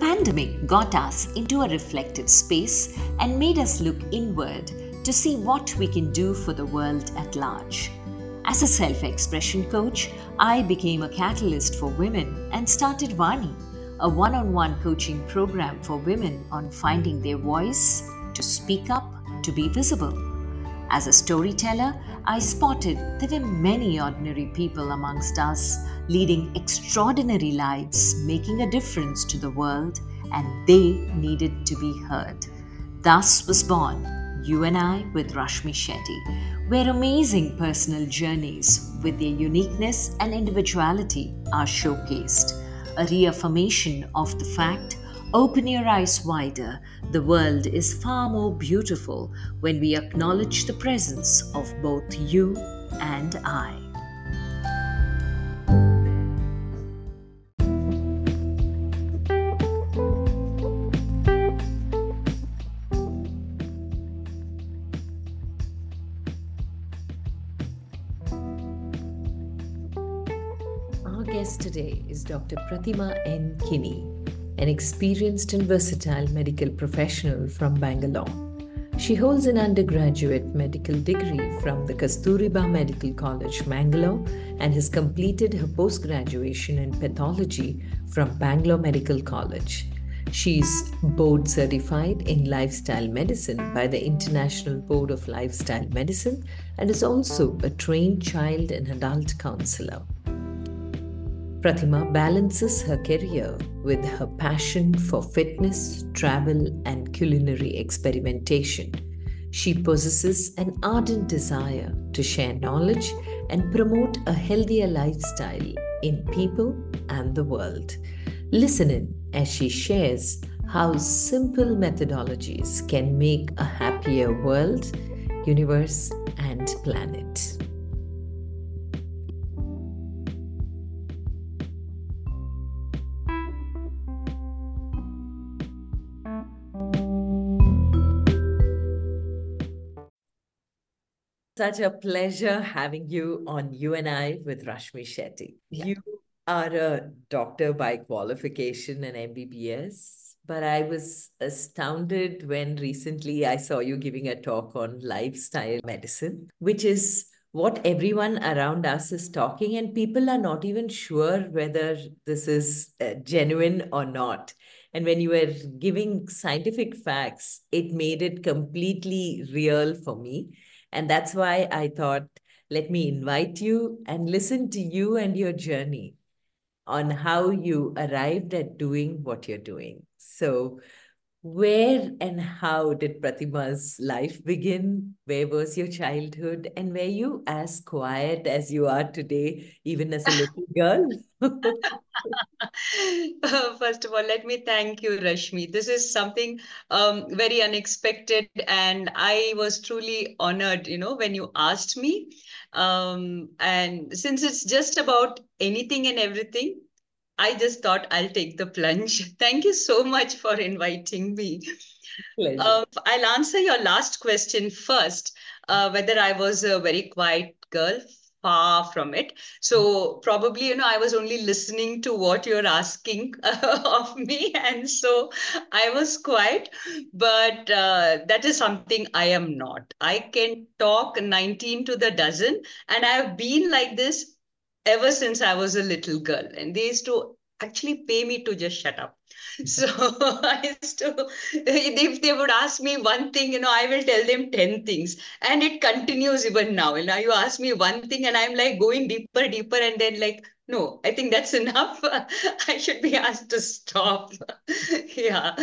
pandemic got us into a reflective space and made us look inward to see what we can do for the world at large. As a self expression coach, I became a catalyst for women and started Vani, a one on one coaching program for women on finding their voice, to speak up, to be visible. As a storyteller, I spotted there were many ordinary people amongst us leading extraordinary lives, making a difference to the world, and they needed to be heard. Thus was born You and I with Rashmi Shetty, where amazing personal journeys with their uniqueness and individuality are showcased, a reaffirmation of the fact Open your eyes wider. The world is far more beautiful when we acknowledge the presence of both you and I. Our guest today is Dr. Prathima N. Kini, an experienced and versatile medical professional from Mangalore. She holds an undergraduate medical degree from the Kasturba Medical College, Bangalore, and has completed her post graduation in pathology from Bangalore Medical College. She is board certified in lifestyle medicine by the International Board of Lifestyle Medicine and is also a trained child and adult counselor. Prathima balances her career with her passion for fitness, travel, and culinary experimentation. She possesses an ardent desire to share knowledge and promote a healthier lifestyle in people and the world. Listen in as she shares how simple methodologies can make a happier world, universe, and planet. Such a pleasure having you on You and I with Rashmi Shetty. Yeah. You are a doctor by qualification and MBBS, but I was astounded when recently I saw you giving a talk on lifestyle medicine, which is what everyone around us is talking, and people are not even sure whether this is uh, genuine or not. And when you were giving scientific facts, it made it completely real for me. And that's why I thought, let me invite you and listen to you and your journey on how you arrived at doing what you're doing. So, where and how did Prathima's life begin? Where was your childhood? And were you as quiet as you are today, even as a little girl? Uh, First of all, let me thank you, Rashmi. This is something um, very unexpected, and I was truly honored, you know, when you asked me. Um, and since it's just about anything and everything, I just thought I'll take the plunge. Thank you so much for inviting me. Uh, I'll answer your last question first, uh, whether I was a very quiet girl. Far from it. So probably, you know, I was only listening to what you're asking of me, and so I was quiet. But uh, that is something I am not. I can talk 19 to the dozen, and I've been like this ever since I was a little girl. And they used to actually pay me to just shut up. So I used to, if they would ask me one thing, you know, I will tell them 10 things. And it continues even now. And now you ask me one thing, and I'm like going deeper, deeper, and then like, no, I think that's enough. I should be asked to stop. yeah.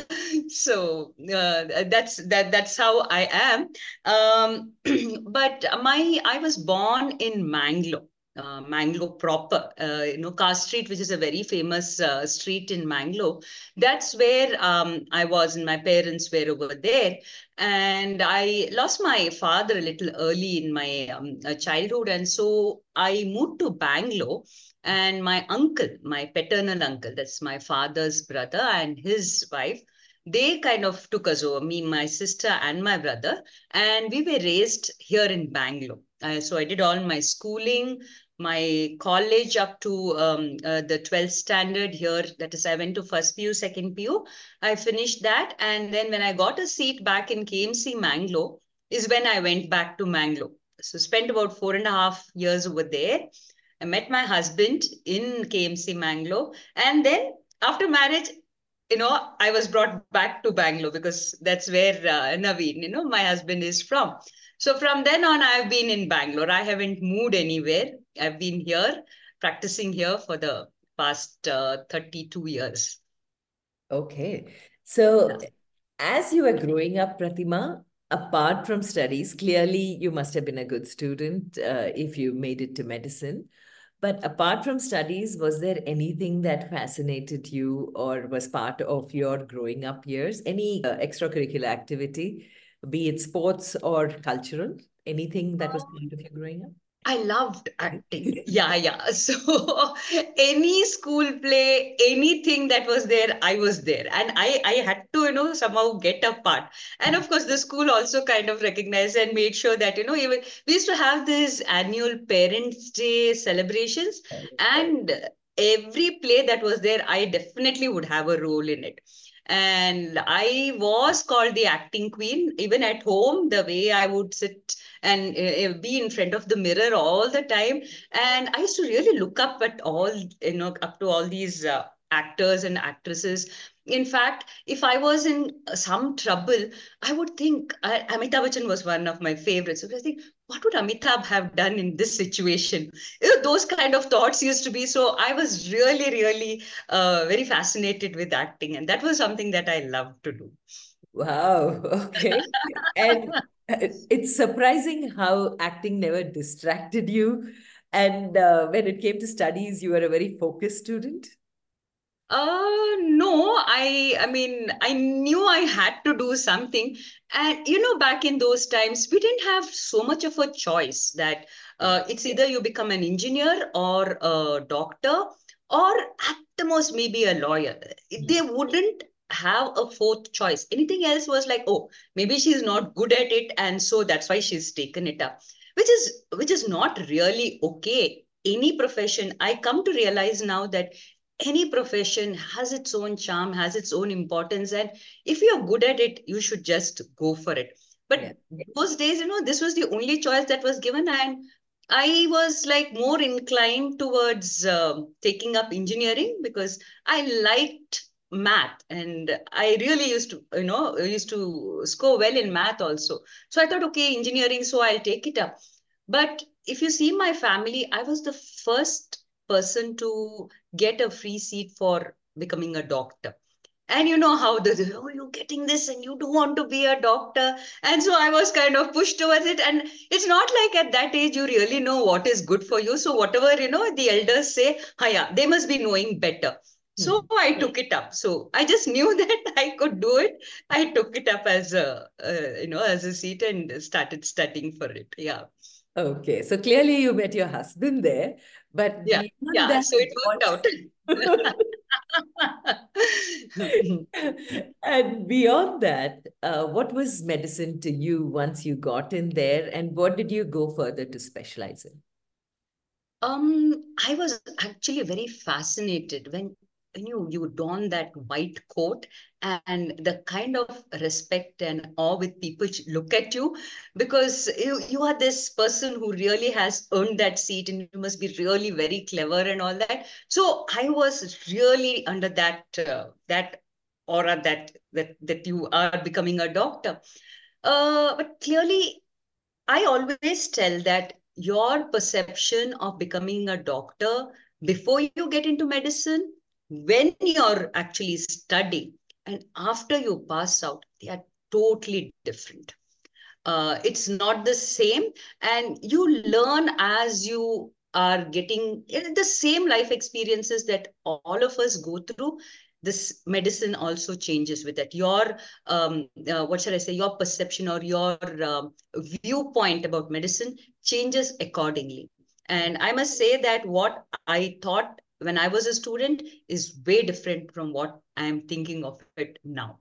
So uh, that's that that's how I am. Um, but my I was born in Mangalore uh, Mangalore proper, uh, you know, Car Street, which is a very famous uh, street in Mangalore. That's where um, I was, and my parents were over there. And I lost my father a little early in my um, uh, childhood, and so I moved to Bangalore. And my uncle, my paternal uncle, that's my father's brother, and his wife, they kind of took us over, me, my sister, and my brother, and we were raised here in Bangalore. Uh, so I did all my schooling, my college up to um, uh, the 12th standard here. That is, I went to first PU, second PU. I finished that. And then when I got a seat back in KMC Mangalore, is when I went back to Mangalore. So spent about four and a half years over there. I met my husband in KMC Mangalore. And then after marriage, you know, I was brought back to Bangalore because that's where uh, Naveen, you know, my husband is from. So from then on, I've been in Bangalore. I haven't moved anywhere. I've been here, practicing here for the past uh, 32 years. Okay. So as you were growing up, Prathima, apart from studies, clearly you must have been a good student uh, if you made it to medicine. But apart from studies, was there anything that fascinated you or was part of your growing up years? Any uh, extracurricular activity, be it sports or cultural? Anything that was part of your growing up? I loved acting. Yeah, yeah. So any school play, anything that was there, I was there. And I, I had to, you know, somehow get a part. And of course, the school also kind of recognized and made sure that, you know, even we used to have these annual Parents' Day celebrations. And every play that was there, I definitely would have a role in it and i was called the acting queen. Even at home the way i would sit and uh, be in front of the mirror all the time. And i used to really look up at all you know up to all these uh, actors and actresses. In fact, if I was in some trouble, I would think uh, Amitabh Bachchan was one of my favorites. So I think, what would Amitabh have done in this situation? You know, those kind of thoughts used to be. So I was really, really uh, very fascinated with acting. And that was something that I loved to do. Wow. Okay. and it's surprising how acting never distracted you. And uh, when it came to studies, you were a very focused student. Uh, no, I, I mean, I knew I had to do something. And, you know, back in those times, we didn't have so much of a choice that uh, it's either you become an engineer or a doctor or at the most maybe a lawyer. They wouldn't have a fourth choice. Anything else was like, oh, maybe she's not good at it. And so that's why she's taken it up, which is, which is not really okay any profession, I come to realize now that any profession has its own charm, has its own importance. And if you're good at it, you should just go for it. But yeah. those days, you know, this was the only choice that was given. And I was like more inclined towards uh, taking up engineering because I liked math and I really used to, you know, used to score well in math also. So I thought, okay, engineering, so I'll take it up. But if you see my family, I was the first person to get a free seat for becoming a doctor. And you know how the oh you're getting this and you do want to be a doctor. And so i was kind of pushed towards it. And it's not like at that age you really know what is good for you. So whatever you know the elders say yeah they must be knowing better. So mm-hmm. i took it up. So i just knew that i could do it. I took it up as a uh, you know as a seat and started studying for it. Yeah. Okay. So clearly you met your husband there but yeah, yeah. That, so it worked out. and beyond that, uh, what was medicine to you once you got in there, and what did you go further to specialize in? Um, I was actually very fascinated when you you don that white coat and the kind of respect and awe with people look at you because you, you are this person who really has earned that seat and you must be really very clever and all that. So i was really under that uh, that aura that that that you are becoming a doctor. Uh, but clearly i always tell that your perception of becoming a doctor before you get into medicine when you're actually studying and after you pass out, they are totally different. Uh, it's not the same. And you learn as you are getting the same life experiences that all of us go through. This medicine also changes with that. Your, um, uh, what should I say, your perception or your um, viewpoint about medicine changes accordingly. And I must say that what I thought when I was a student is way different from what I am thinking of it now.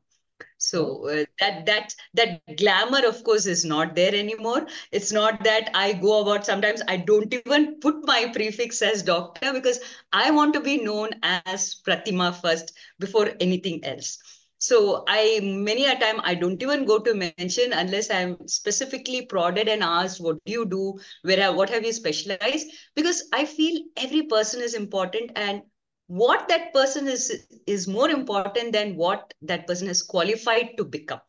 So uh, that that that glamour, of course, is not there anymore. It's not that I go about. Sometimes I don't even put my prefix as doctor because I want to be known as Prathima first before anything else. So I many a time I don't even go to mention unless I'm specifically prodded and asked, what do you do? Where what have you specialized? Because I feel every person is important and what that person is is more important than what that person is qualified to become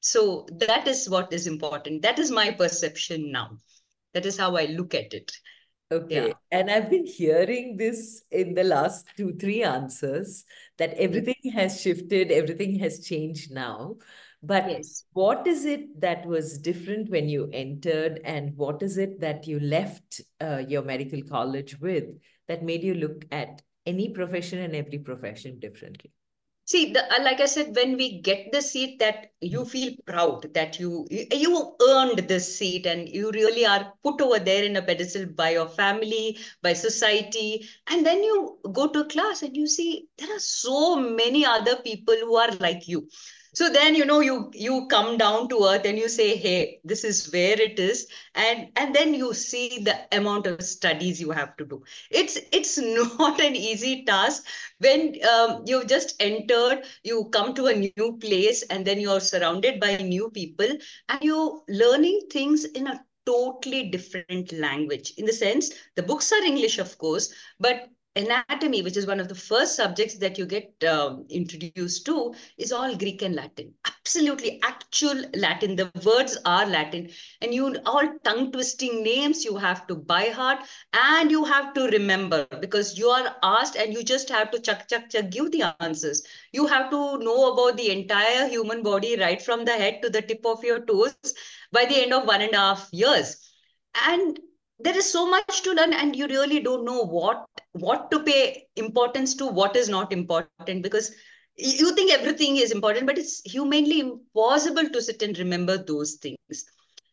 so that is what is important that is my perception now that is how i look at it okay yeah. and i've been hearing this in the last two three answers that everything has shifted everything has changed now but yes. what is it that was different when you entered and what is it that you left uh, your medical college with that made you look at any profession and every profession differently see the, uh, like i said when we get the seat that you hmm. feel proud that you you earned this seat and you really are put over there in a pedestal by your family by society and then you go to class and you see there are so many other people who are like you so then you know you you come down to earth and you say hey this is where it is. And and then you see the amount of studies you have to do. It's it's not an easy task. When um, you've just entered you come to a new place and then you're surrounded by new people and you're learning things in a totally different language. In the sense the books are english of course but anatomy, which is one of the first subjects that you get um, introduced to, is all Greek and Latin. Absolutely, actual Latin. The words are Latin. And you all tongue twisting names you have to by heart and you have to remember because you are asked and you just have to chuck, chuck, chuck, give the answers. You have to know about the entire human body right from the head to the tip of your toes by the end of one and a half years. And there is so much to learn and you really don't know what what to pay importance to what is not important because you think everything is important but it's humanly impossible to sit and remember those things.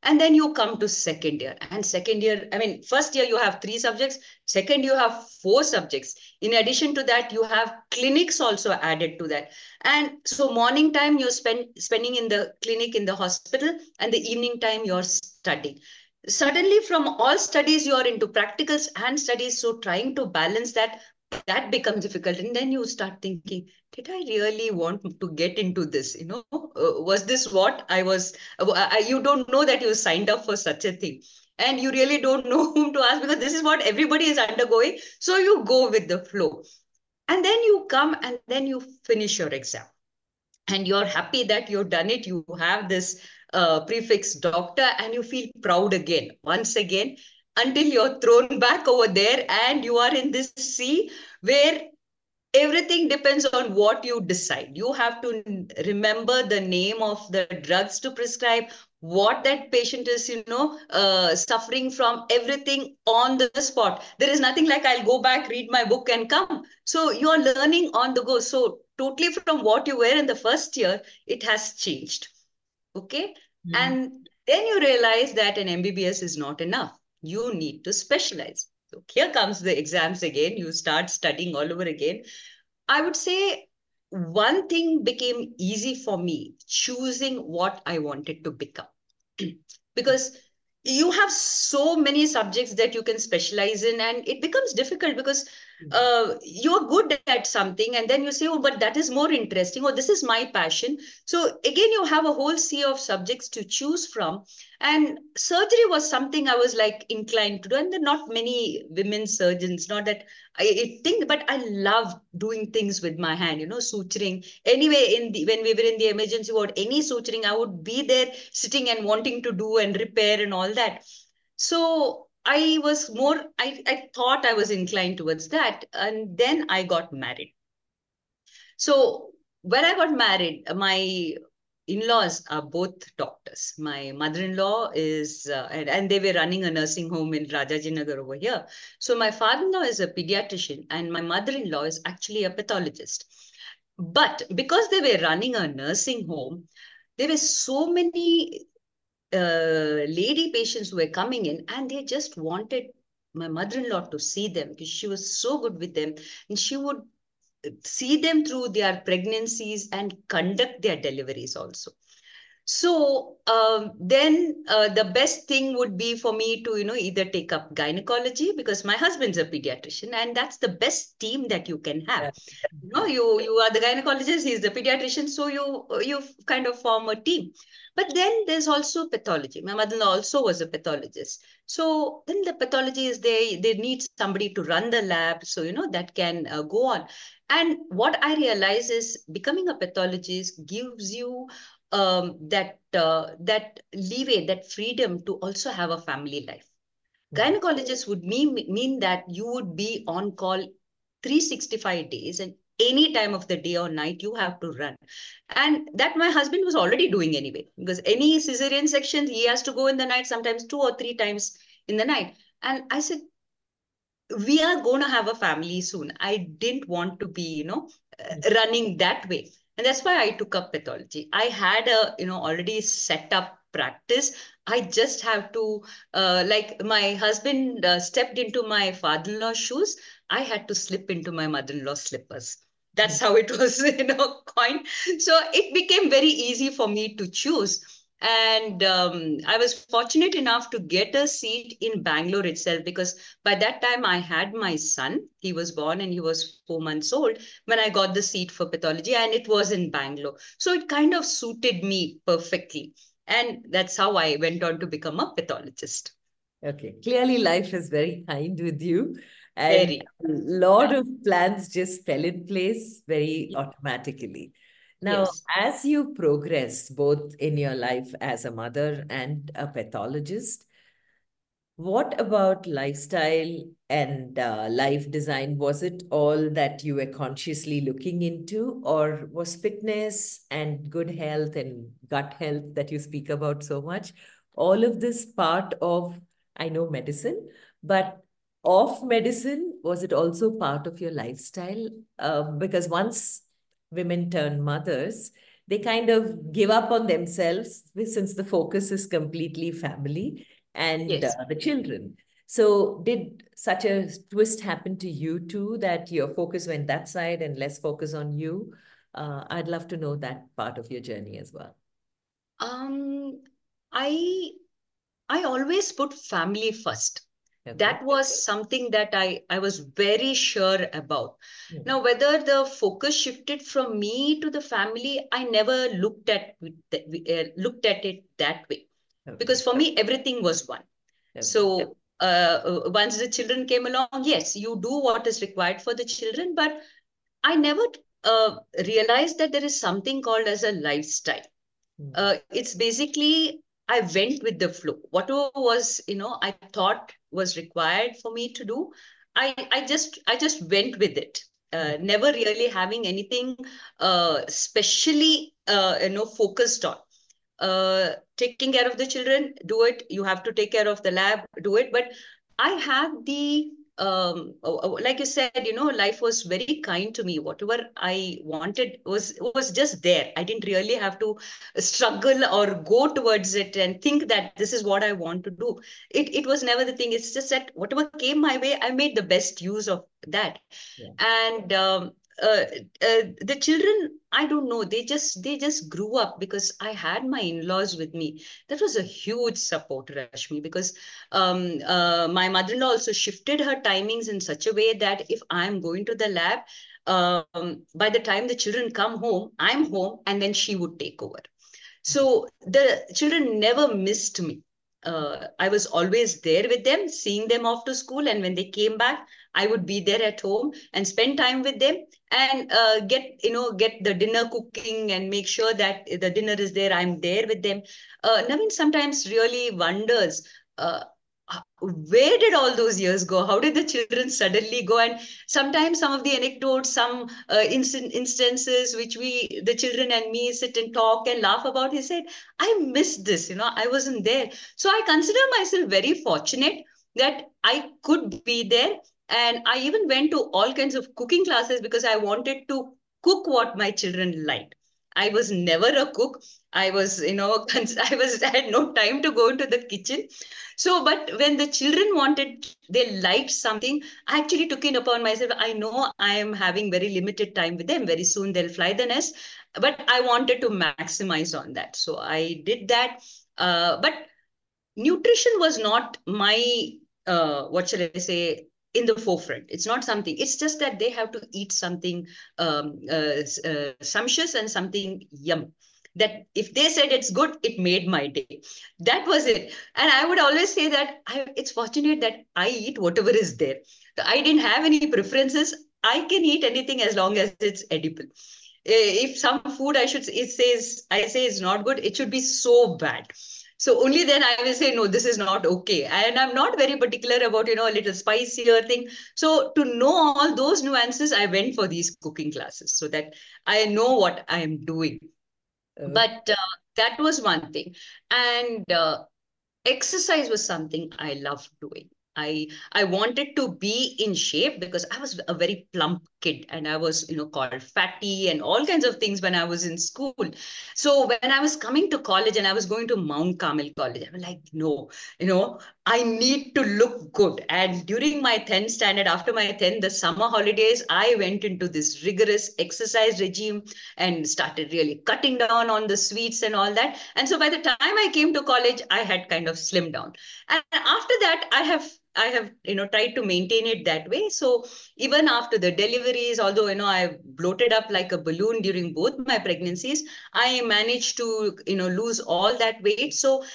And then you come to second year and second year i mean first year you have three subjects second you have four subjects. In addition to that you have clinics also added to that. And so morning time you're spend, spending in the clinic in the hospital and the evening time you're studying suddenly from all studies you are into practicals and studies so trying to balance that that becomes difficult. And then you start thinking did i really want to get into this? You know uh, was this what i was uh, you don't know that you signed up for such a thing. And you really don't know whom to ask because this is what everybody is undergoing. So you go with the flow. And then you come and then you finish your exam. And you're happy that you've done it. You have this uh, prefix doctor and you feel proud again. Once again until you're thrown back over there and you are in this sea where everything depends on what you decide. You have to remember the name of the drugs to prescribe what that patient is you know uh, suffering from everything on the spot. There is nothing like i'll go back read my book and come. So you are learning on the go. So totally from what you were in the first year it has changed okay? Mm. and then you realize that an mbbs is not enough. You need to specialize. So here comes the exams again. You start studying all over again. I would say one thing became easy for me choosing what i wanted to become. Because you have so many subjects that you can specialize in and it becomes difficult because. Uh, you're good at something and then you say oh but that is more interesting or this is my passion. So again you have a whole sea of subjects to choose from. And surgery was something i was like inclined to do. And there are not many women surgeons not that i, I think but i love doing things with my hand you know suturing. Anyway in the when we were in the emergency ward any suturing i would be there sitting and wanting to do and repair and all that. So i was more i, I thought i was inclined towards that and then i got married so when i got married my in-laws are both doctors. My mother-in-law is, uh, and, and, they were running a nursing home in Rajajinagar over here. So my father-in-law is a pediatrician and my mother-in-law is actually a pathologist. But because they were running a nursing home, there were so many uh, lady patients who were coming in and they just wanted my mother-in-law to see them because she was so good with them. And she would see them through their pregnancies and conduct their deliveries also. So um, then uh, the best thing would be for me to you know either take up gynecology because my husband's a pediatrician and that's the best team that you can have. Yeah. you know you you are the gynecologist he's the pediatrician so you you kind of form a team but then there's also pathology. My mother also was a pathologist. So then the pathology is they they need somebody to run the lab so you know that can uh, go on. And what i realize is becoming a pathologist gives you um, that uh, that leeway, that freedom to also have a family life. Gynecologists would mean mean that you would be on call 365 days and any time of the day or night you have to run. And that my husband was already doing anyway because any cesarean section he has to go in the night sometimes two or three times in the night. And i said we are going to have a family soon. I didn't want to be you know running that way. And that's why i took up pathology. I had a you know already set up practice. I just have to uh, like my husband uh, stepped into my father-in-law's shoes. I had to slip into my mother-in-law's slippers that's how it was you know coined so it became very easy for me to choose and um, I was fortunate enough to get a seat in Bangalore itself because by that time I had my son. He was born and he was four months old when I got the seat for pathology, and it was in Bangalore. So it kind of suited me perfectly. And that's how I went on to become a pathologist. Okay. Clearly, life is very kind with you. And very. a lot yeah. of plans just fell in place very yeah. automatically. Now, yes. as you progress both in your life as a mother and a pathologist, what about lifestyle and uh, life design? Was it all that you were consciously looking into, or was fitness and good health and gut health that you speak about so much, all of this part of, I know, medicine, but of medicine, was it also part of your lifestyle? Uh, because once women turn mothers, they kind of give up on themselves since the focus is completely family and yes. uh, the children. So, did such a twist happen to you too that your focus went that side and less focus on you? Uh, I'd love to know that part of your journey as well. Um, I I always put family first. Okay. That was something that I, I was very sure about. Mm-hmm. Now, whether the focus shifted from me to the family, I never looked at uh, looked at it that way, okay. because for me everything was one. Okay. So uh, uh, once the children came along, yes, you do what is required for the children, but I never uh, realized that there is something called as a lifestyle. Mm-hmm. it's basically I went with the flow. Whatever was, you know, I thought was required for me to do, I, I just I just went with it. Uh, never really having anything uh, specially uh, you know focused on uh, taking care of the children do it you have to take care of the lab do it but i had the um, oh, oh, like you said, you know, life was very kind to me. Whatever I wanted was was just there. I didn't really have to struggle or go towards it and think that this is what I want to do. It it was never the thing. It's just that whatever came my way, I made the best use of that. Yeah. And um, uh, uh, the children i don't know they just they just grew up because i had my in-laws with me that was a huge support rashmi because um, uh, my mother-in-law also shifted her timings in such a way that if i'm going to the lab um, by the time the children come home i'm home and then she would take over so the children never missed me uh, I was always there with them, seeing them off to school. And when they came back, I would be there at home and spend time with them and uh, get, you know, get the dinner cooking and make sure that the dinner is there. I'm there with them. Uh, Naveen sometimes really wonders, uh, where did all those years go how did the children suddenly go and sometimes some of the anecdotes some uh, instant instances which we the children and me sit and talk and laugh about he said i missed this you know i wasn't there so i consider myself very fortunate that i could be there and i even went to all kinds of cooking classes because i wanted to cook what my children liked I was never a cook. I was, you know, I was, I had no time to go into the kitchen. So, but when the children wanted, they liked something, I actually took it upon myself. I know I am having very limited time with them. Very soon they'll fly the nest, but I wanted to maximize on that. So I did that. Uh, but nutrition was not my, uh, what shall I say, in the forefront. It's not something, it's just that they have to eat something um, uh, uh, sumptuous and something yum. That if they said it's good, it made my day. That was it. And I would always say that I, it's fortunate that I eat whatever is there. I didn't have any preferences. I can eat anything as long as it's edible. If some food I should it says I say is not good, it should be so bad so only then I will say, no, this is not okay. And I'm not very particular about, you know, a little spicier thing. So to know all those nuances, I went for these cooking classes so that I know what I am doing. Okay. But uh, that was one thing. And uh, exercise was something I loved doing. I I wanted to be in shape because I was a very plump kid and I was, you know, called fatty and all kinds of things when I was in school. So when I was coming to college and I was going to Mount Carmel College, I was like, no, you know, I need to look good. And during my 10th standard, after my 10th, the summer holidays, I went into this rigorous exercise regime and started really cutting down on the sweets and all that. And so by the time I came to college, I had kind of slimmed down. And after that, I have I have, you know, tried to maintain it that way. So even after the deliveries, although, you know, I bloated up like a balloon during both my pregnancies, I managed to, you know, lose all that weight. So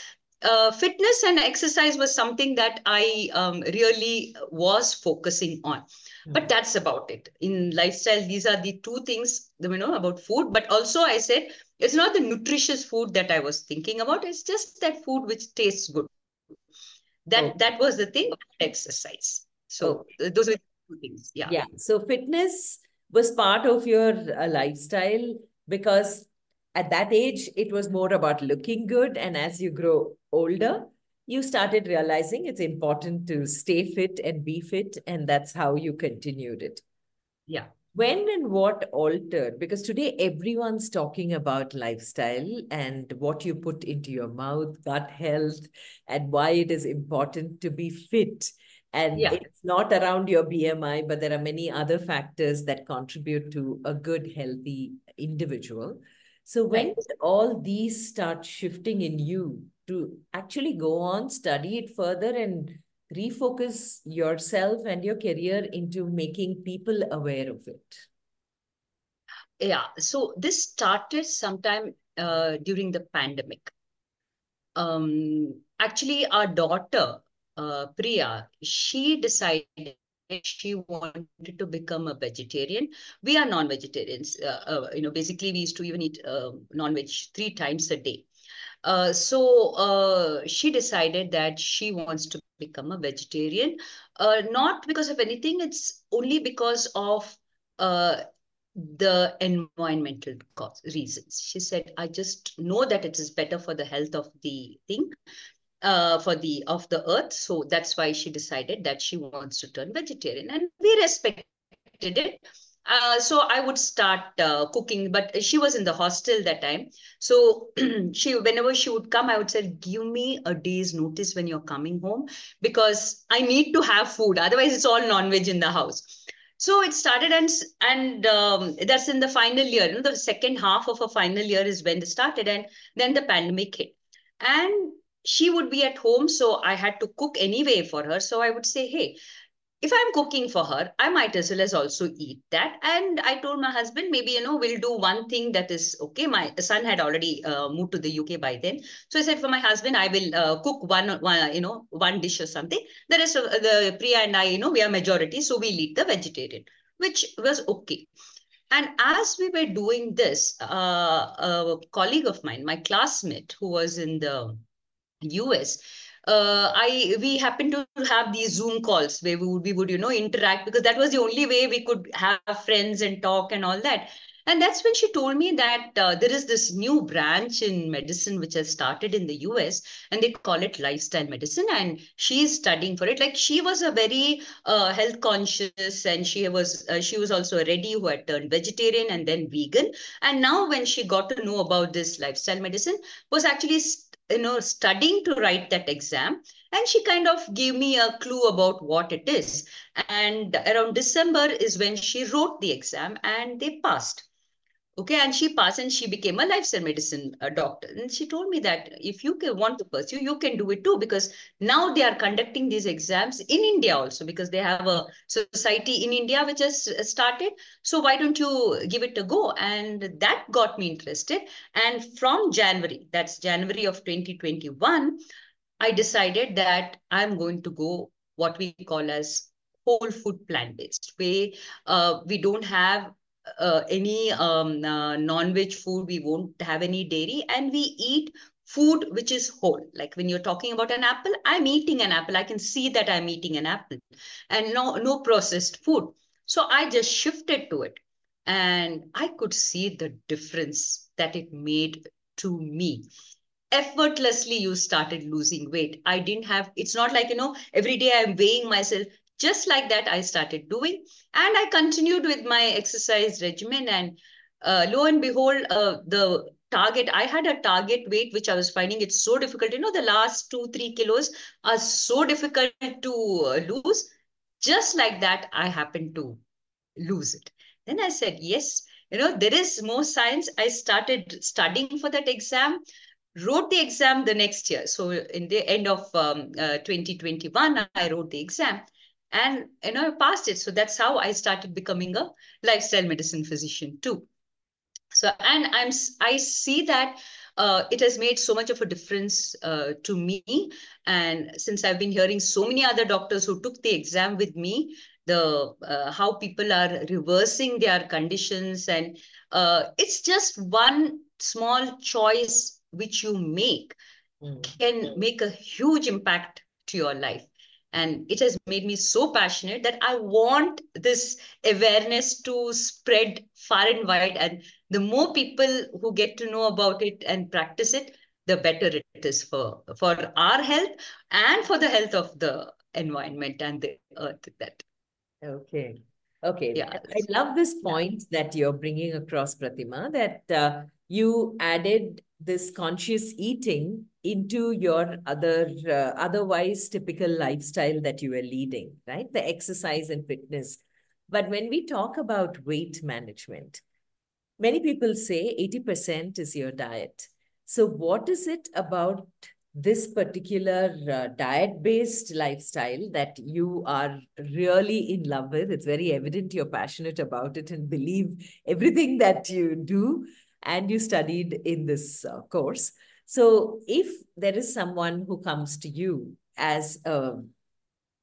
uh, fitness and exercise was something that I um, really was focusing on. Mm-hmm. But that's about it. In lifestyle, these are the two things, you know, about food. But also I said, it's not the nutritious food that I was thinking about. It's just that food which tastes good that oh. that was the thing exercise so oh. those are two things yeah yeah so fitness was part of your uh, lifestyle because at that age it was more about looking good and as you grow older you started realizing it's important to stay fit and be fit and that's how you continued it. Yeah. When and what altered? Because today everyone's talking about lifestyle and what you put into your mouth gut health and why it is important to be fit. And yeah. it's not around your bmi but there are many other factors that contribute to a good healthy individual so when did all these start shifting in you to actually go on study it further and refocus yourself and your career into making people aware of it? Yeah, so this started sometime uh, during the pandemic. Um, actually, our daughter, uh, Priya, she decided she wanted to become a vegetarian. We are non-vegetarians. Uh, uh, you know, basically, we used to even eat uh, non-veg three times a day. Uh, so uh, she decided that she wants to become a vegetarian, uh, not because of anything. It's only because of the environmental cause, reasons. She said, "I just know that it is better for the health of the thing." Uh, for the of the earth so that's why she decided that she wants to turn vegetarian and we respected it uh, so I would start uh, cooking, but she was in the hostel that time. So she, whenever she would come, I would say, "Give me a day's notice when you're coming home, because I need to have food. Otherwise, it's all non-veg in the house." So it started, and and um, that's in the final year. The second half of a final year is when it started, and then the pandemic hit, and she would be at home, so I had to cook anyway for her. So I would say, "Hey." if I'm cooking for her, I might as well as also eat that. And I told my husband, maybe, you know, we'll do one thing that is okay. My son had already uh, moved to the UK by then. So I said, for my husband, I will uh, cook one, one, you know, one dish or something. The rest of the Priya and I, you know, we are majority. So we eat the vegetarian, which was okay. And as we were doing this, uh, a colleague of mine, my classmate who was in the US, uh, I we happened to have these Zoom calls where we would, we would you know interact because that was the only way we could have friends and talk and all that. And that's when she told me that uh, there is this new branch in medicine which has started in the US and they call it lifestyle medicine. And she's studying for it. Like she was a very uh, health conscious and she was uh, she was also a ready who had turned vegetarian and then vegan. And now when she got to know about this lifestyle medicine was actually you know studying to write that exam. And she kind of gave me a clue about what it is. And around december is when she wrote the exam and they passed okay and she passed and she became a lifestyle medicine uh, doctor. And she told me that if you want to pursue you can do it too because now they are conducting these exams in india also because they have a society in india which has uh, started. So why don't you give it a go? And that got me interested. And from january that's january of 2021 i decided that i'm going to go what we call as whole food plant based way uh, we don't have uh, any um, uh, non-veg food we won't have any dairy. And we eat food which is whole. Like when you're talking about an apple i'm eating an apple. I can see that i'm eating an apple. And no no processed food. So i just shifted to it. And i could see the difference that it made to me. Effortlessly you started losing weight. I didn't have it's not like you know every day i'm weighing myself just like that i started doing. And i continued with my exercise regimen. And uh, lo and behold uh, the target i had a target weight which i was finding it so difficult. You know the last two three kilos are so difficult to uh, lose. Just like that i happened to lose it. Then i said yes you know there is more science. I started studying for that exam wrote the exam the next year. So in the end of um, uh, 2021 i wrote the exam and you know I passed it. So that's how I started becoming a lifestyle medicine physician too. So and I'm I see that uh, it has made so much of a difference uh, to me. And since I've been hearing so many other doctors who took the exam with me, the uh, how people are reversing their conditions, and uh, it's just one small choice which you make mm. can make a huge impact to your life and it has made me so passionate that i want this awareness to spread far and wide. And the more people who get to know about it and practice it the better it is for for our health and for the health of the environment and the earth that. Okay. Okay. Yeah. I love this point yeah. that you're bringing across prathima that uh, you added this conscious eating into your other uh, otherwise typical lifestyle that you are leading right? The exercise and fitness. But when we talk about weight management many people say 80% is your diet. So what is it about this particular uh, diet based lifestyle that you are really in love with? It's very evident you're passionate about it and believe everything that you do and you studied in this uh, course. So if there is someone who comes to you as a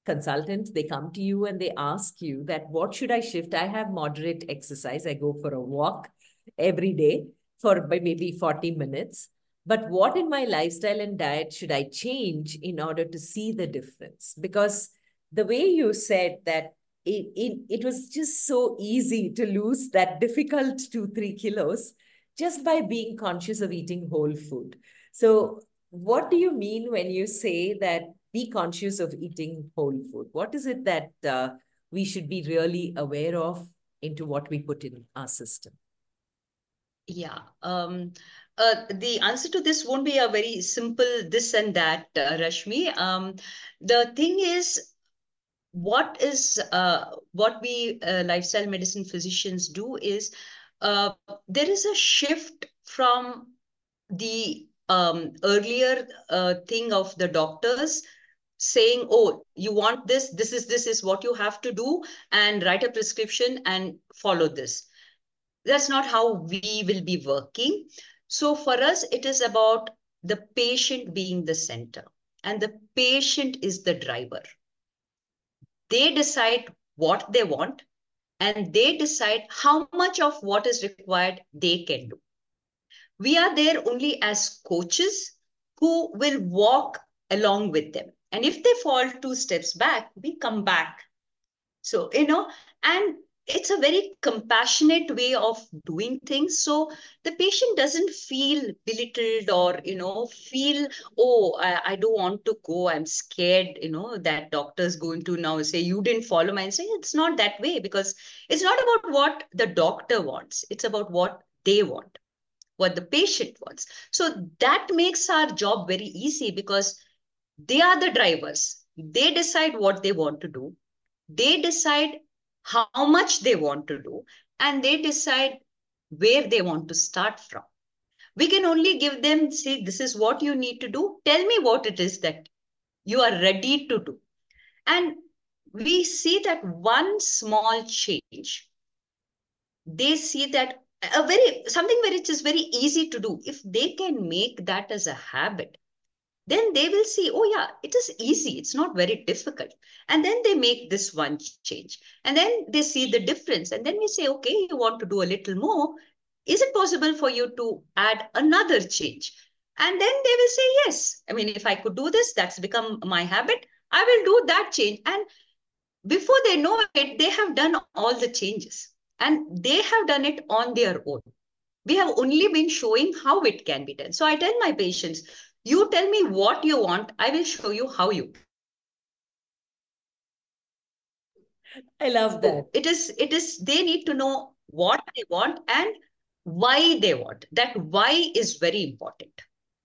consultant, they come to you and they ask you that what should I shift? I have moderate exercise. I go for a walk every day for maybe 40 minutes. But what in my lifestyle and diet should I change in order to see the difference? Because the way you said that it, it, it was just so easy to lose that difficult two, three kilos just by being conscious of eating whole food. So, what do you mean when you say that be conscious of eating whole food? What is it that uh, we should be really aware of into what we put in our system? Yeah. Um, uh, the answer to this won't be a very simple this and that, uh, Rashmi. Um, the thing is, what is uh, what we uh, lifestyle medicine physicians do is uh, there is a shift from the um, earlier uh, thing of the doctors saying, oh, you want this, this is this is what you have to do, and write a prescription and follow this. That's not how we will be working. So for us, it is about the patient being the center, and the patient is the driver. They decide what they want, and they decide how much of what is required they can do. We are there only as coaches who will walk along with them. And if they fall two steps back, we come back. So, you know, and it's a very compassionate way of doing things. So the patient doesn't feel belittled or you know feel oh I, I don't want to go. I'm scared you know that doctor's going to now say you didn't follow my say it's not that way because it's not about what the doctor wants. It's about what they want what the patient wants. So that makes our job very easy because they are the drivers. They decide what they want to do. They decide how much they want to do, and they decide where they want to start from. We can only give them, see, this is what you need to do. Tell me what it is that you are ready to do. And we see that one small change, they see that a very something which is very easy to do. If they can make that as a habit, then they will see, oh yeah, it is easy. It's not very difficult. And then they make this one change. And then they see the difference. And then we say, okay, you want to do a little more. Is it possible for you to add another change? And then they will say, yes. I mean, if I could do this, that's become my habit. I will do that change. And before they know it, they have done all the changes. And they have done it on their own. We have only been showing how it can be done. So I tell my patients, you tell me what you want. I will show you how you. I love that. It is, it is, they need to know what they want and why they want. That why is very important.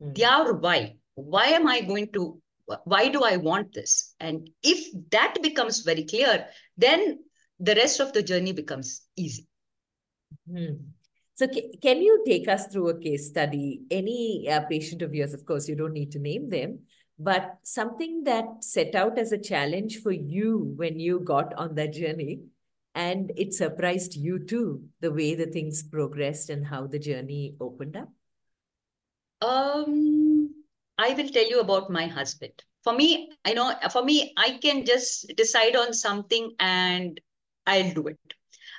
Mm. Their why. Why am I going to, why do I want this? And if that becomes very clear, then the rest of the journey becomes easy. Mm. So can you take us through a case study? Any uh, patient of yours, of course, you don't need to name them, but something that set out as a challenge for you when you got on that journey and it surprised you too, the way the things progressed and how the journey opened up? Um, I will tell you about my husband. For me, I know, for me, I can just decide on something and I'll do it.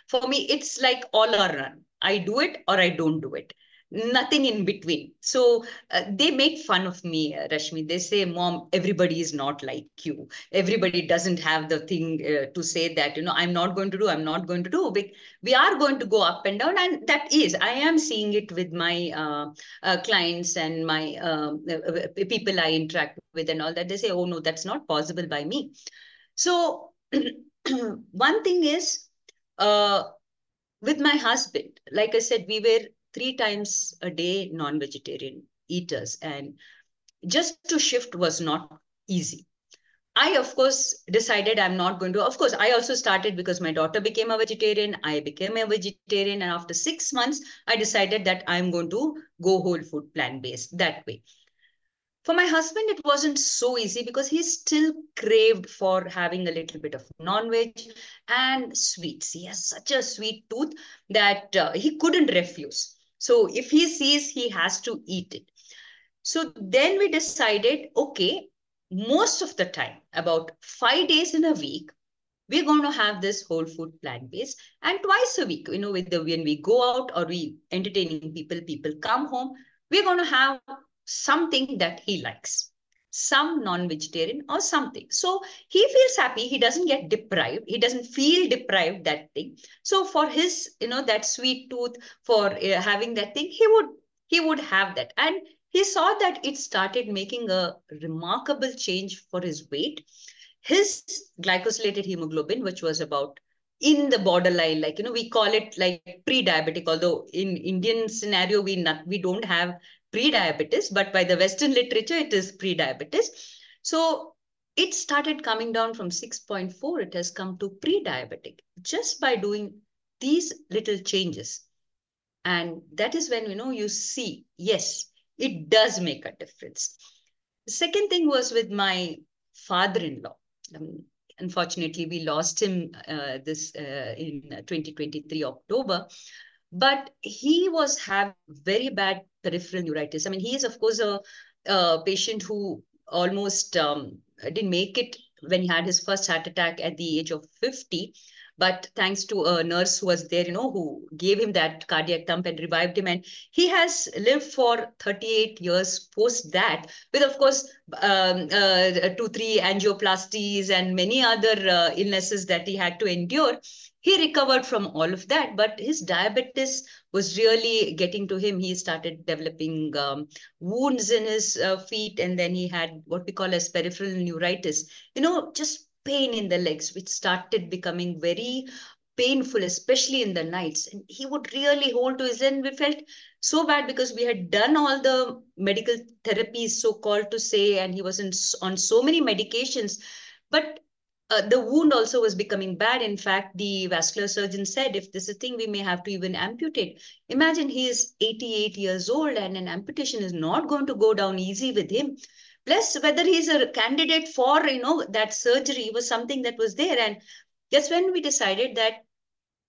For me, it's like all or none I do it or I don't do it. Nothing in between. So uh, they make fun of me, uh, Rashmi. They say, Mom, everybody is not like you. Everybody doesn't have the thing uh, to say that, you know, I'm not going to do, I'm not going to do. We, we are going to go up and down. And that is, I am seeing it with my uh, uh, clients and my um, uh, people I interact with and all that. They say, oh, no, that's not possible by me. So one thing is, uh, with my husband, like I said, we were three times a day non-vegetarian eaters and just to shift was not easy. I, of course, decided I'm not going to. Of course, I also started because my daughter became a vegetarian. I became a vegetarian. And after six months, I decided that I'm going to go whole food plant based that way. For my husband, it wasn't so easy because he still craved for having a little bit of non-veg and sweets. He has such a sweet tooth that uh, he couldn't refuse. So if he sees, he has to eat it. So then we decided, okay, most of the time, about five days in a week, we're going to have this whole food plant based and twice a week, you know, with the when we go out or we entertaining people, people come home, we're going to have something that he likes. Some non-vegetarian or something. So he feels happy. He doesn't get deprived. He doesn't feel deprived that thing. So for his you know that sweet tooth for uh, having that thing he would he would have that. And he saw that it started making a remarkable change for his weight. His glycosylated hemoglobin which was about in the borderline like you know we call it like pre-diabetic although in indian scenario we not we don't have pre-diabetes, but by the Western literature, it is pre-diabetes. So it started coming down from 6.4, it has come to pre-diabetic just by doing these little changes. And that is when, you know, you see, yes, it does make a difference. The second thing was with my father-in-law. Um, unfortunately, we lost him uh, this uh, in 2023 October. But he was having very bad peripheral neuritis. I mean, he is, of course, a, a patient who almost um, didn't make it when he had his first heart attack at the age of 50. but thanks to a nurse who was there, you know, who gave him that cardiac thump and revived him. And he has lived for 38 years post that, with, of course, um, uh, two, three angioplasties and many other uh, illnesses that he had to endure. He recovered from all of that, but his diabetes was really getting to him. He started developing um, wounds in his uh, feet, and then he had what we call as peripheral neuritis. You know, just pain in the legs, which started becoming very painful, especially in the nights. And he would really hold to his and we felt so bad because we had done all the medical therapies, so called to say, and he was in, on so many medications. But uh, the wound also was becoming bad. In fact, the vascular surgeon said, if this is a thing, we may have to even amputate. Imagine he is 88 years old and an amputation is not going to go down easy with him. Plus, whether he's a candidate for, you know, that surgery was something that was there. And that's when we decided that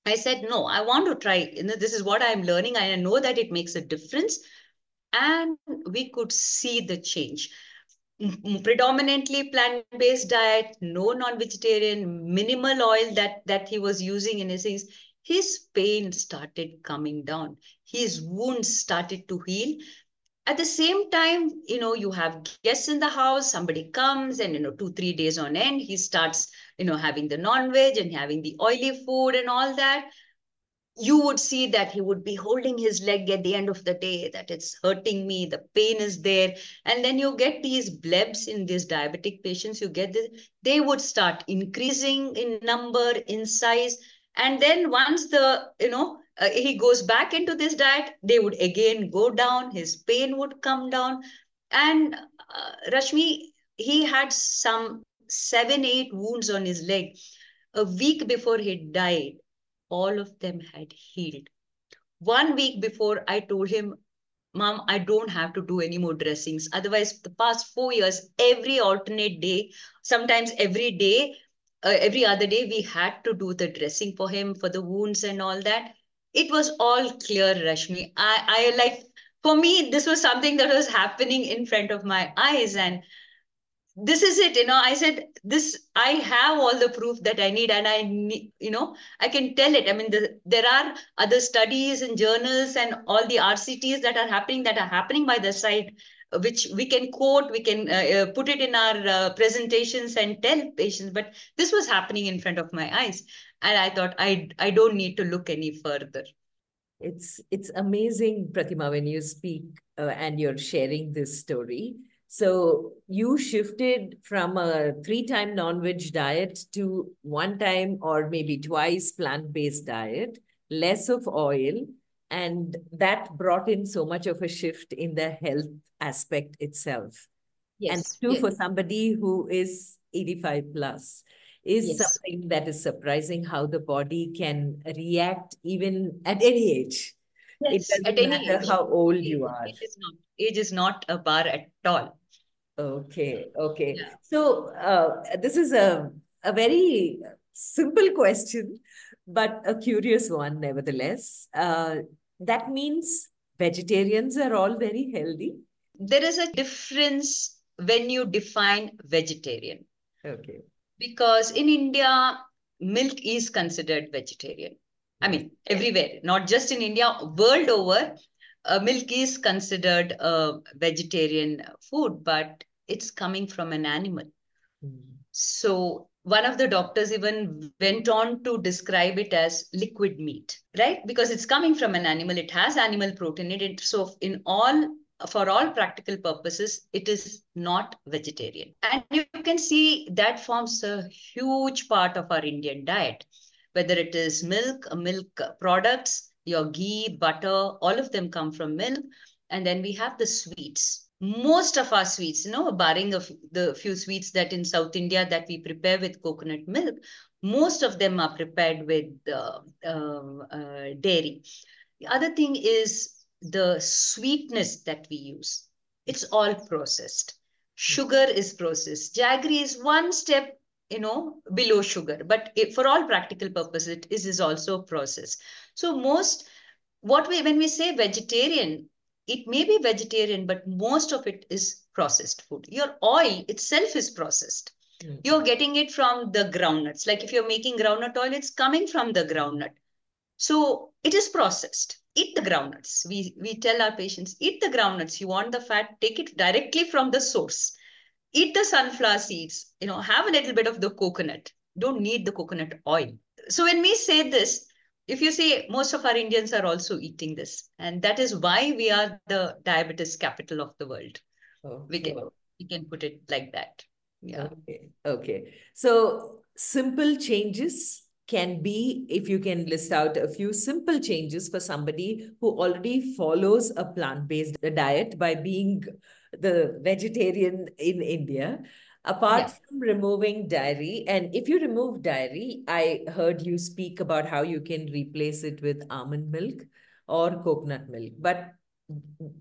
I said, no, I want to try. You know, this is what I'm learning. I know that it makes a difference. And we could see the change predominantly plant-based diet, no non-vegetarian, minimal oil that, that he was using in his, his pain started coming down. His wounds started to heal. At the same time, you know, you have guests in the house, somebody comes and, you know, two, three days on end, he starts, you know, having the non-veg and having the oily food and all that you would see that he would be holding his leg at the end of the day, that it's hurting me, the pain is there. And then you get these blebs in these diabetic patients, you get this, they would start increasing in number, in size. And then once the, you know, uh, he goes back into this diet, they would again go down, his pain would come down. And uh, Rashmi, he had some seven, eight wounds on his leg. A week before he died, all of them had healed. One week before, I told him, Mom, I don't have to do any more dressings. Otherwise, the past four years, every alternate day, sometimes every day, uh, every other day, we had to do the dressing for him for the wounds and all that. It was all clear, Rashmi. I, I like, for me, this was something that was happening in front of my eyes. And this is it you know. I said this i have all the proof that i need and i need you know i can tell it. I mean the, there are other studies and journals and all the rcts that are happening that are happening by the side which we can quote we can uh, uh, put it in our uh, presentations and tell patients. But this was happening in front of my eyes and i thought i i don't need to look any further. It's it's amazing prathima when you speak uh, and you're sharing this story so you shifted from a three-time non-veg diet to one-time or maybe twice plant-based diet, less of oil, and that brought in so much of a shift in the health aspect itself. Yes. And two, yes. for somebody who is 85 plus, is yes. something that is surprising how the body can react even at any age. Yes, it doesn't matter age. how old you are. Age is, not, age is not a bar at all. Okay, okay. Yeah. So uh, this is a, a very simple question, but a curious one nevertheless. Uh, that means vegetarians are all very healthy? There is a difference when you define vegetarian. Okay. Because in India, milk is considered vegetarian. I mean, everywhere, not just in India, world over, uh, milk is considered a vegetarian food, but it's coming from an animal. Mm. So one of the doctors even went on to describe it as liquid meat, right? Because it's coming from an animal, it has animal protein in it. So in all for all practical purposes, it is not vegetarian. And you can see that forms a huge part of our Indian diet, whether it is milk, milk products, your ghee, butter, all of them come from milk. And then we have the sweets most of our sweets, you know, barring of the few sweets that in South India that we prepare with coconut milk, most of them are prepared with uh, uh, uh, dairy. The other thing is the sweetness that we use. It's all processed. Sugar is processed. Jaggery is one step, you know, below sugar, but it, for all practical purposes, it is, is also processed. So most, what we, when we say vegetarian, it may be vegetarian, but most of it is processed food. Your oil itself is processed. Mm. You're getting it from the groundnuts. Like if you're making groundnut oil, it's coming from the groundnut. So it is processed. Eat the groundnuts. We, we tell our patients, eat the groundnuts. You want the fat, take it directly from the source. Eat the sunflower seeds. You know, have a little bit of the coconut. Don't need the coconut oil. So when we say this, if you see most of our indians are also eating this and that is why we are the diabetes capital of the world. Okay. we can we can put it like that. Yeah. Okay. Okay. So simple changes can be if you can list out a few simple changes for somebody who already follows a plant-based diet by being the vegetarian in india apart yeah. from removing dairy and if you remove dairy i heard you speak about how you can replace it with almond milk or coconut milk but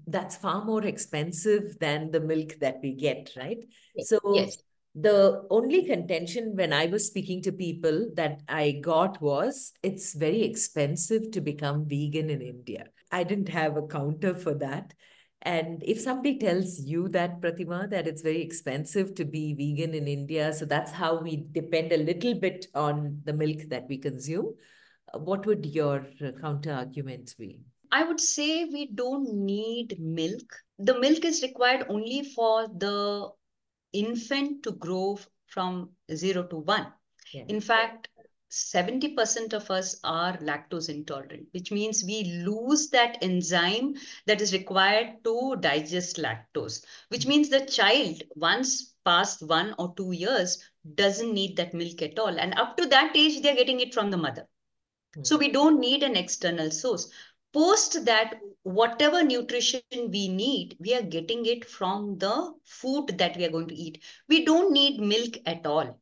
that's far more expensive than the milk that we get right so yes. the only contention when i was speaking to people that i got was it's very expensive to become vegan in india i didn't have a counter for that and if somebody tells you that, Prathima, that it's very expensive to be vegan in India, so that's how we depend a little bit on the milk that we consume, uh, what would your uh, counter arguments be? I would say we don't need milk. The milk is required only for the infant to grow from zero to one. Yeah. In fact, 70% of us are lactose intolerant, which means we lose that enzyme that is required to digest lactose, which means the child, once past one or two years, doesn't need that milk at all. And up to that age, they're getting it from the mother. Mm. So we don't need an external source. Post that, whatever nutrition we need, we are getting it from the food that we are going to eat. We don't need milk at all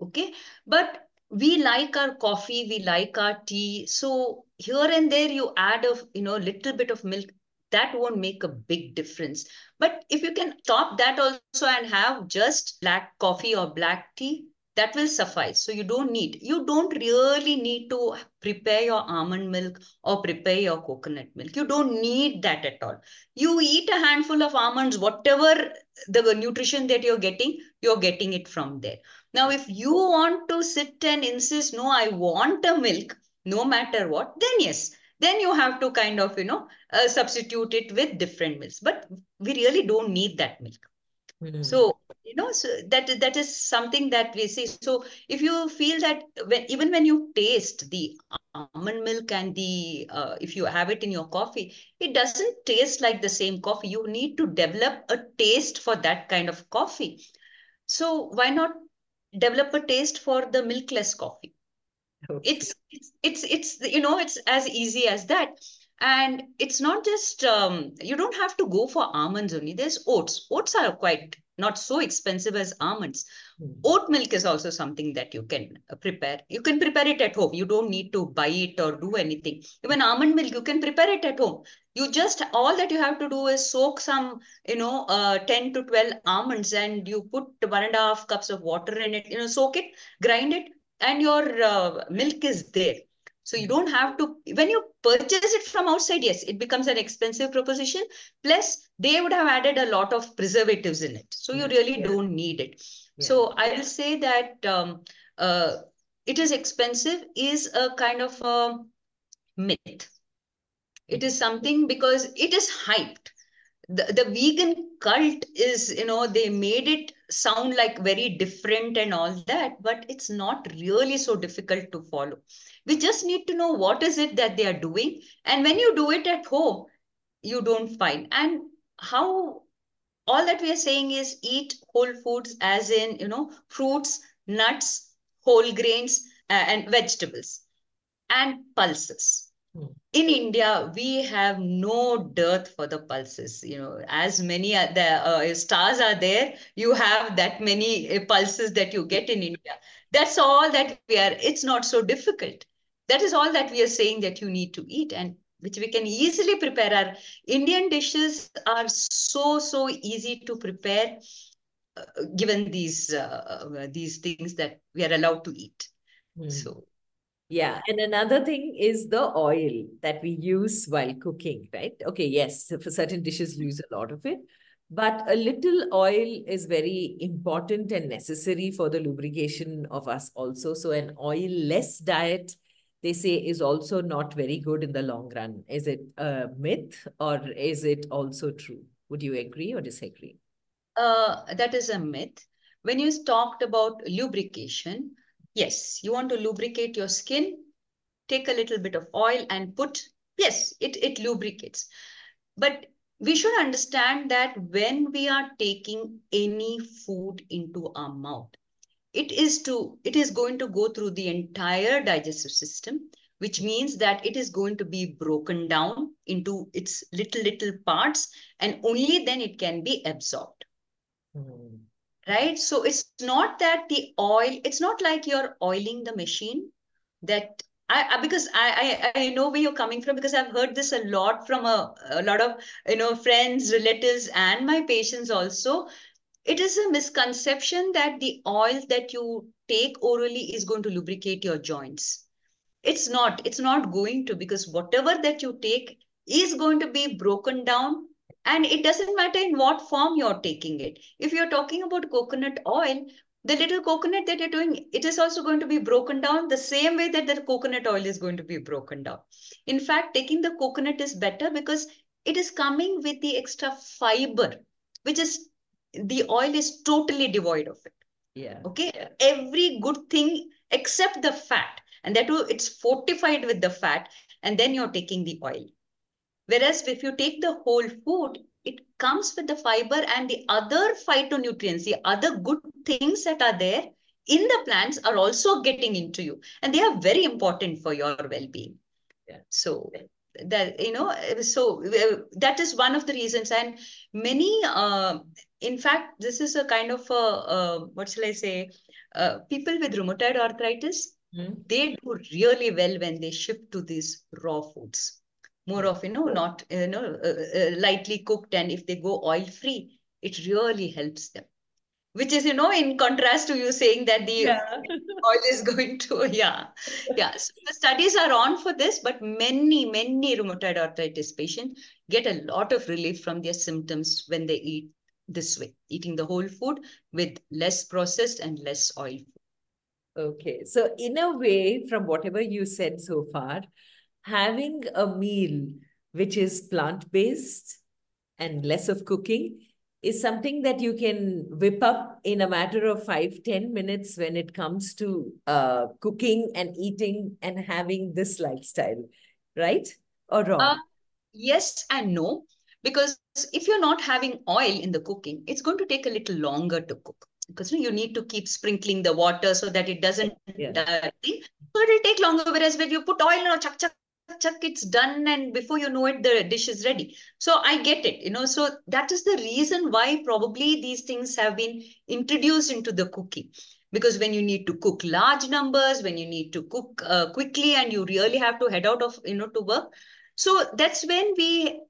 okay but we like our coffee we like our tea. So here and there you add a you know little bit of milk. That won't make a big difference. But if you can stop that also and have just black coffee or black tea that will suffice. So you don't need you don't really need to prepare your almond milk or prepare your coconut milk. You don't need that at all. You eat a handful of almonds whatever the nutrition that you're getting you're getting it from there now, if you want to sit and insist, no, I want a milk, no matter what, then yes, then you have to kind of, you know, uh, substitute it with different milks. But we really don't need that milk. Mm. So, you know, so that that is something that we see. So if you feel that when even when you taste the almond milk and the uh, if you have it in your coffee, it doesn't taste like the same coffee. You need to develop a taste for that kind of coffee. So why not develop a taste for the milkless coffee. Okay. It's, it's, it's, it's, you know, it's as easy as that. And it's not just, um, you don't have to go for almonds only. There's oats. Oats are quite not so expensive as almonds. Mm. Oat milk is also something that you can uh, prepare. You can prepare it at home. You don't need to buy it or do anything. Even almond milk, you can prepare it at home. You just, all that you have to do is soak some, you know, uh, 10 to 12 almonds and you put one and a half cups of water in it, you know, soak it, grind it, and your uh, milk is there. So you don't have to, when you purchase it from outside, yes, it becomes an expensive proposition. Plus, they would have added a lot of preservatives in it. So you really yeah. don't need it. Yeah. So I will say that um, uh, it is expensive is a kind of a myth. It is something because it is hyped. The, the vegan cult is, you know, they made it sound like very different and all that, but it's not really so difficult to follow. We just need to know what is it that they are doing. And when you do it at home, you don't find. And how all that we are saying is eat whole foods as in, you know, fruits, nuts, whole grains, uh, and vegetables and pulses. Hmm. In India, we have no dearth for the pulses. You know, as many the uh, stars are there, you have that many uh, pulses that you get in India. That's all that we are. It's not so difficult. That is all that we are saying that you need to eat and which we can easily prepare. Our Indian dishes are so, so easy to prepare uh, given these, uh, uh, these things that we are allowed to eat. Mm. So. Yeah. And another thing is the oil that we use while cooking, right? Okay. Yes. For certain dishes, use a lot of it. But a little oil is very important and necessary for the lubrication of us also. So an oil-less diet, they say, is also not very good in the long run. Is it a myth or is it also true? Would you agree or disagree? Uh, that is a myth. When you talked about lubrication, yes, you want to lubricate your skin, take a little bit of oil and put, yes, it, it lubricates. But we should understand that when we are taking any food into our mouth, it is to it is going to go through the entire digestive system which means that it is going to be broken down into its little little parts and only then it can be absorbed mm. right so it's not that the oil it's not like you're oiling the machine that I, I, because I, I I know where you're coming from because I've heard this a lot from a, a lot of you know friends, relatives, and my patients also. It is a misconception that the oil that you take orally is going to lubricate your joints. It's not. It's not going to because whatever that you take is going to be broken down and it doesn't matter in what form you're taking it. If you're talking about coconut oil, the little coconut that you're doing, it is also going to be broken down the same way that the coconut oil is going to be broken down. In fact, taking the coconut is better because it is coming with the extra fiber, which is the oil is totally devoid of it. Yeah. Okay. Every good thing except the fat. And that too, it's fortified with the fat. And then you're taking the oil. Whereas if you take the whole food, it comes with the fiber and the other phytonutrients, the other good things that are there in the plants are also getting into you. And they are very important for your well-being. Yeah. So that, you know, so uh, that is one of the reasons. And many, uh, in fact, this is a kind of, a, uh, what shall I say, uh, people with rheumatoid arthritis, mm. they do really well when they shift to these raw foods more of you know not you know uh, uh, lightly cooked and if they go oil free it really helps them which is you know in contrast to you saying that the yeah. oil is going to yeah yeah. So the studies are on for this but many many rheumatoid arthritis patients get a lot of relief from their symptoms when they eat this way eating the whole food with less processed and less oil. Okay. So in a way from whatever you said so far having a meal which is plant based and less of cooking is something that you can whip up in a matter of five ten minutes when it comes to uh, cooking and eating and having this lifestyle, right? Or wrong? Uh, yes and no. Because if you're not having oil in the cooking, it's going to take a little longer to cook because you, need to keep sprinkling the water so that it doesn't yeah. uh, so it'll take longer whereas when you put oil and chuck chuck chuck it's done and before you know it the dish is ready. So i get it you know. So that is the reason why probably these things have been introduced into the cooking. Because when you need to cook large numbers when you need to cook uh, quickly and you really have to head out of you know to work. So that's when we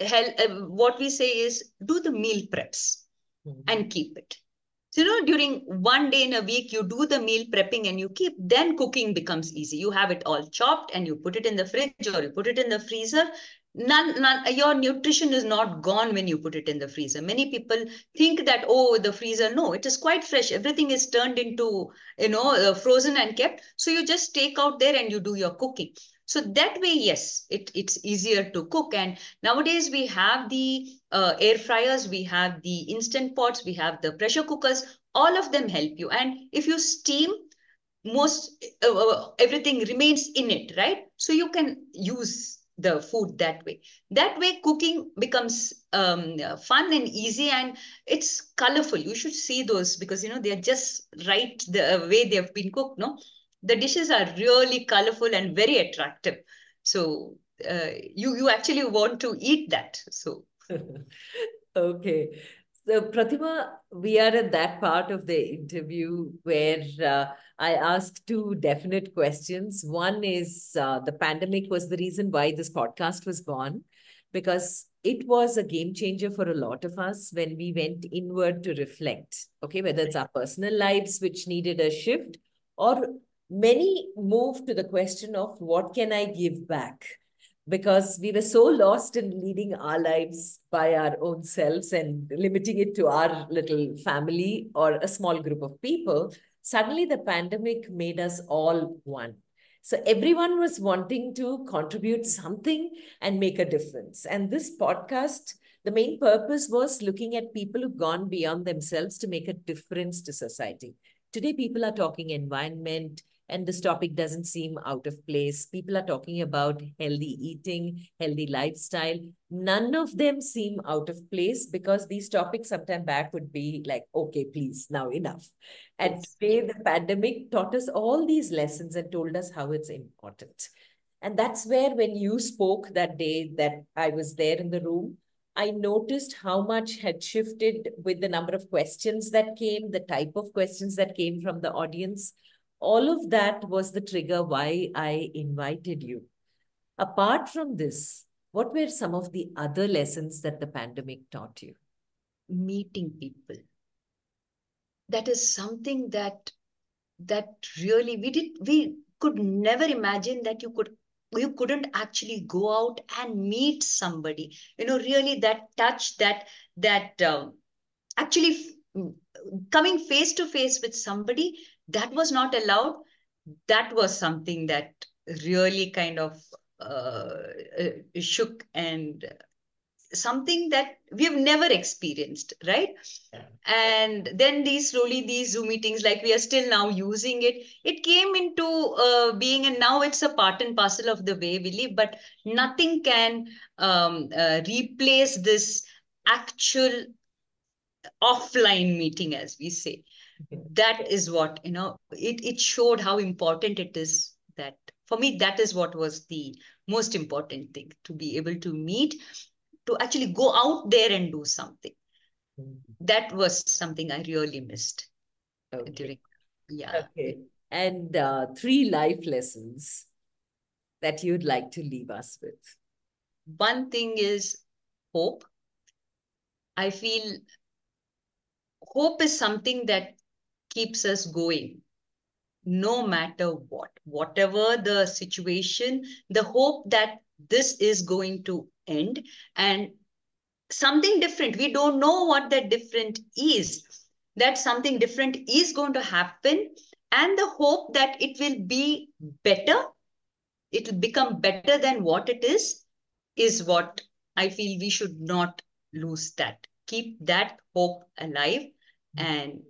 uh, what we say is do the meal preps mm -hmm. and keep it so, you know, during one day in a week, you do the meal prepping and you keep, then cooking becomes easy. You have it all chopped and you put it in the fridge or you put it in the freezer. None, none, your nutrition is not gone when you put it in the freezer. Many people think that, oh, the freezer, no, it is quite fresh. Everything is turned into, you know, uh, frozen and kept. So you just take out there and you do your cooking. So that way, yes, it, it's easier to cook. And nowadays we have the uh, air fryers, we have the instant pots, we have the pressure cookers, all of them help you. And if you steam, most uh, uh, everything remains in it, right? So you can use the food that way. That way cooking becomes um, fun and easy and it's colorful. You should see those because, you know, they're just right the way they have been cooked, no? The dishes are really colorful and very attractive. So uh, you you actually want to eat that. So okay. So Prathima, we are at that part of the interview where uh, I ask two definite questions. One is uh, the pandemic was the reason why this podcast was born, because it was a game changer for a lot of us when we went inward to reflect. Okay, whether it's our personal lives which needed a shift or many move to the question of what can I give back? because we were so lost in leading our lives by our own selves and limiting it to our little family or a small group of people. Suddenly, the pandemic made us all one. So, everyone was wanting to contribute something and make a difference. And this podcast, the main purpose was looking at people who've gone beyond themselves to make a difference to society. Today, people are talking environment, and this topic doesn't seem out of place. People are talking about healthy eating, healthy lifestyle. None of them seem out of place because these topics sometime back would be like, okay, please, now enough. And yes. today, the pandemic taught us all these lessons and told us how it's important. And that's where, when you spoke that day that I was there in the room, I noticed how much had shifted with the number of questions that came, the type of questions that came from the audience all of that was the trigger why I invited you. Apart from this, what were some of the other lessons that the pandemic taught you? Meeting people. That is something that that really we did we could never imagine that you could you couldn't actually go out and meet somebody you know really that touch that that um, actually coming face to face with somebody that was not allowed that was something that really kind of uh, uh, shook and something that we've never experienced right yeah. and then these slowly these zoom meetings like we are still now using it it came into uh, being and now it's a part and parcel of the way we live but nothing can um, uh, replace this actual offline meeting as we say that is what you know it, it showed how important it is that for me that is what was the most important thing to be able to meet to actually go out there and do something. Mm-hmm. that was something i really missed okay. during yeah. Okay. And uh, three life lessons that you'd like to leave us with. One thing is hope. I feel hope is something that keeps us going no matter what. Whatever the situation the hope that this is going to end and something different. We don't know what that different is that something different is going to happen and the hope that it will be better it will become better than what it is is what i feel we should not lose that. Keep that hope alive and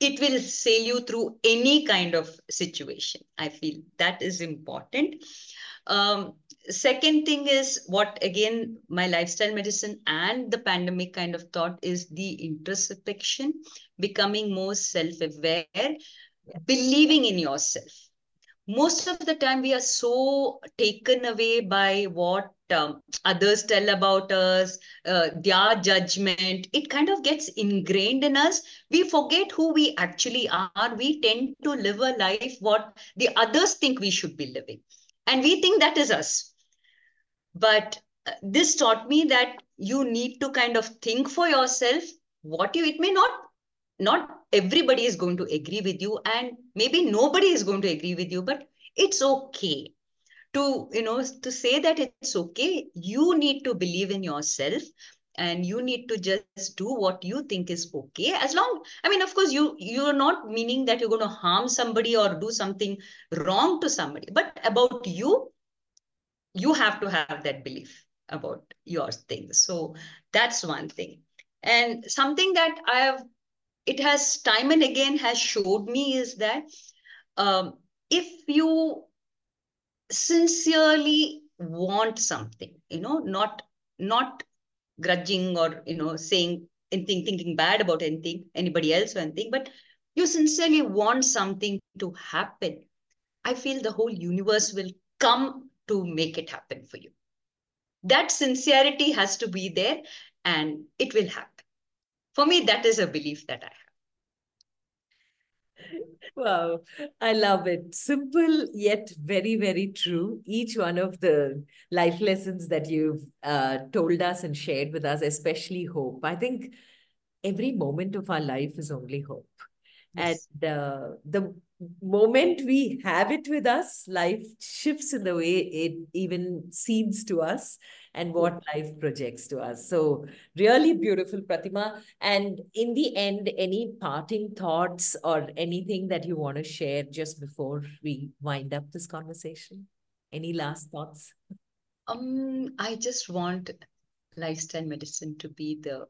it will sail you through any kind of situation. I feel that is important. Um, second thing is what again my lifestyle medicine and the pandemic kind of thought is the introspection becoming more self-aware believing in yourself most of the time we are so taken away by what um, others tell about us uh, their judgment it kind of gets ingrained in us. We forget who we actually are. We tend to live a life what the others think we should be living. And we think that is us. But uh, this taught me that you need to kind of think for yourself what you it may not not everybody is going to agree with you and maybe nobody is going to agree with you but it's okay to you know to say that it's okay you need to believe in yourself and you need to just do what you think is okay. As long i mean of course you you're not meaning that you're going to harm somebody or do something wrong to somebody but about you you have to have that belief about your things. So that's one thing. And something that i have it has time and again has showed me is that um, if you sincerely want something you know not not grudging or you know saying anything thinking bad about anything anybody else or anything but you sincerely want something to happen. I feel the whole universe will come to make it happen for you. That sincerity has to be there and it will happen. For me that is a belief that i have Wow, I love it. Simple yet very, very true. Each one of the life lessons that you've uh, told us and shared with us, especially hope. I think every moment of our life is only hope. Yes. And uh, the moment we have it with us, life shifts in the way it even seems to us and what life projects to us. So, really beautiful, Prathima. And in the end, any parting thoughts or anything that you want to share just before we wind up this conversation? Any last thoughts? Um, I just want lifestyle medicine to be the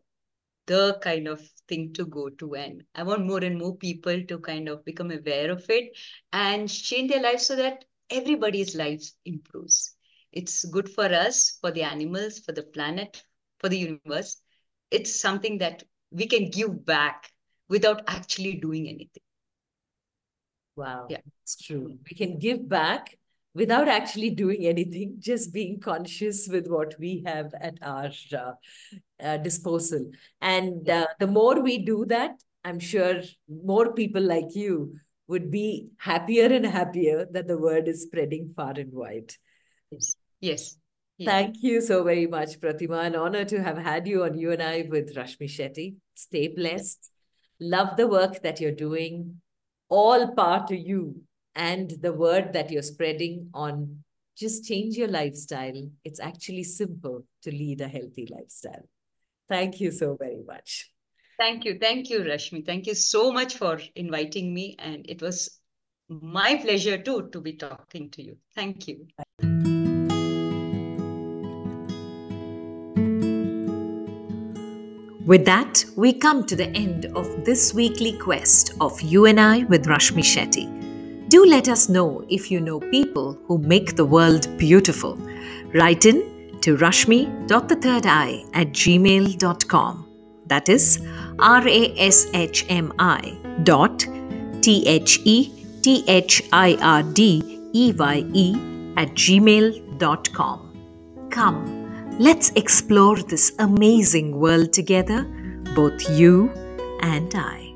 the kind of thing to go to and i want more and more people to kind of become aware of it and change their lives so that everybody's lives improves it's good for us for the animals for the planet for the universe. It's something that we can give back without actually doing anything. Wow. Yeah. It's true. We can give back without actually doing anything, just being conscious with what we have at our uh, uh, disposal. And uh, the more we do that, I'm sure more people like you would be happier and happier that the word is spreading far and wide. Yes. Yes. Thank you so very much, Prathima. An honor to have had you on You and I with Rashmi Shetty. Stay blessed. Love the work that you're doing. All power to you and the word that you're spreading on just change your lifestyle. It's actually simple to lead a healthy lifestyle. Thank you so very much. Thank you. Thank you, Rashmi. Thank you so much for inviting me. And it was my pleasure too to be talking to you. Thank you. With that, we come to the end of this weekly quest of You and I with Rashmi Shetty. Do let us know if you know people who make the world beautiful. Write in to rashmi.thethirdeye at gmail.com. That is R A S H M I dot T H E T H I R D E Y E at gmail.com. Come, let's explore this amazing world together, both you and I.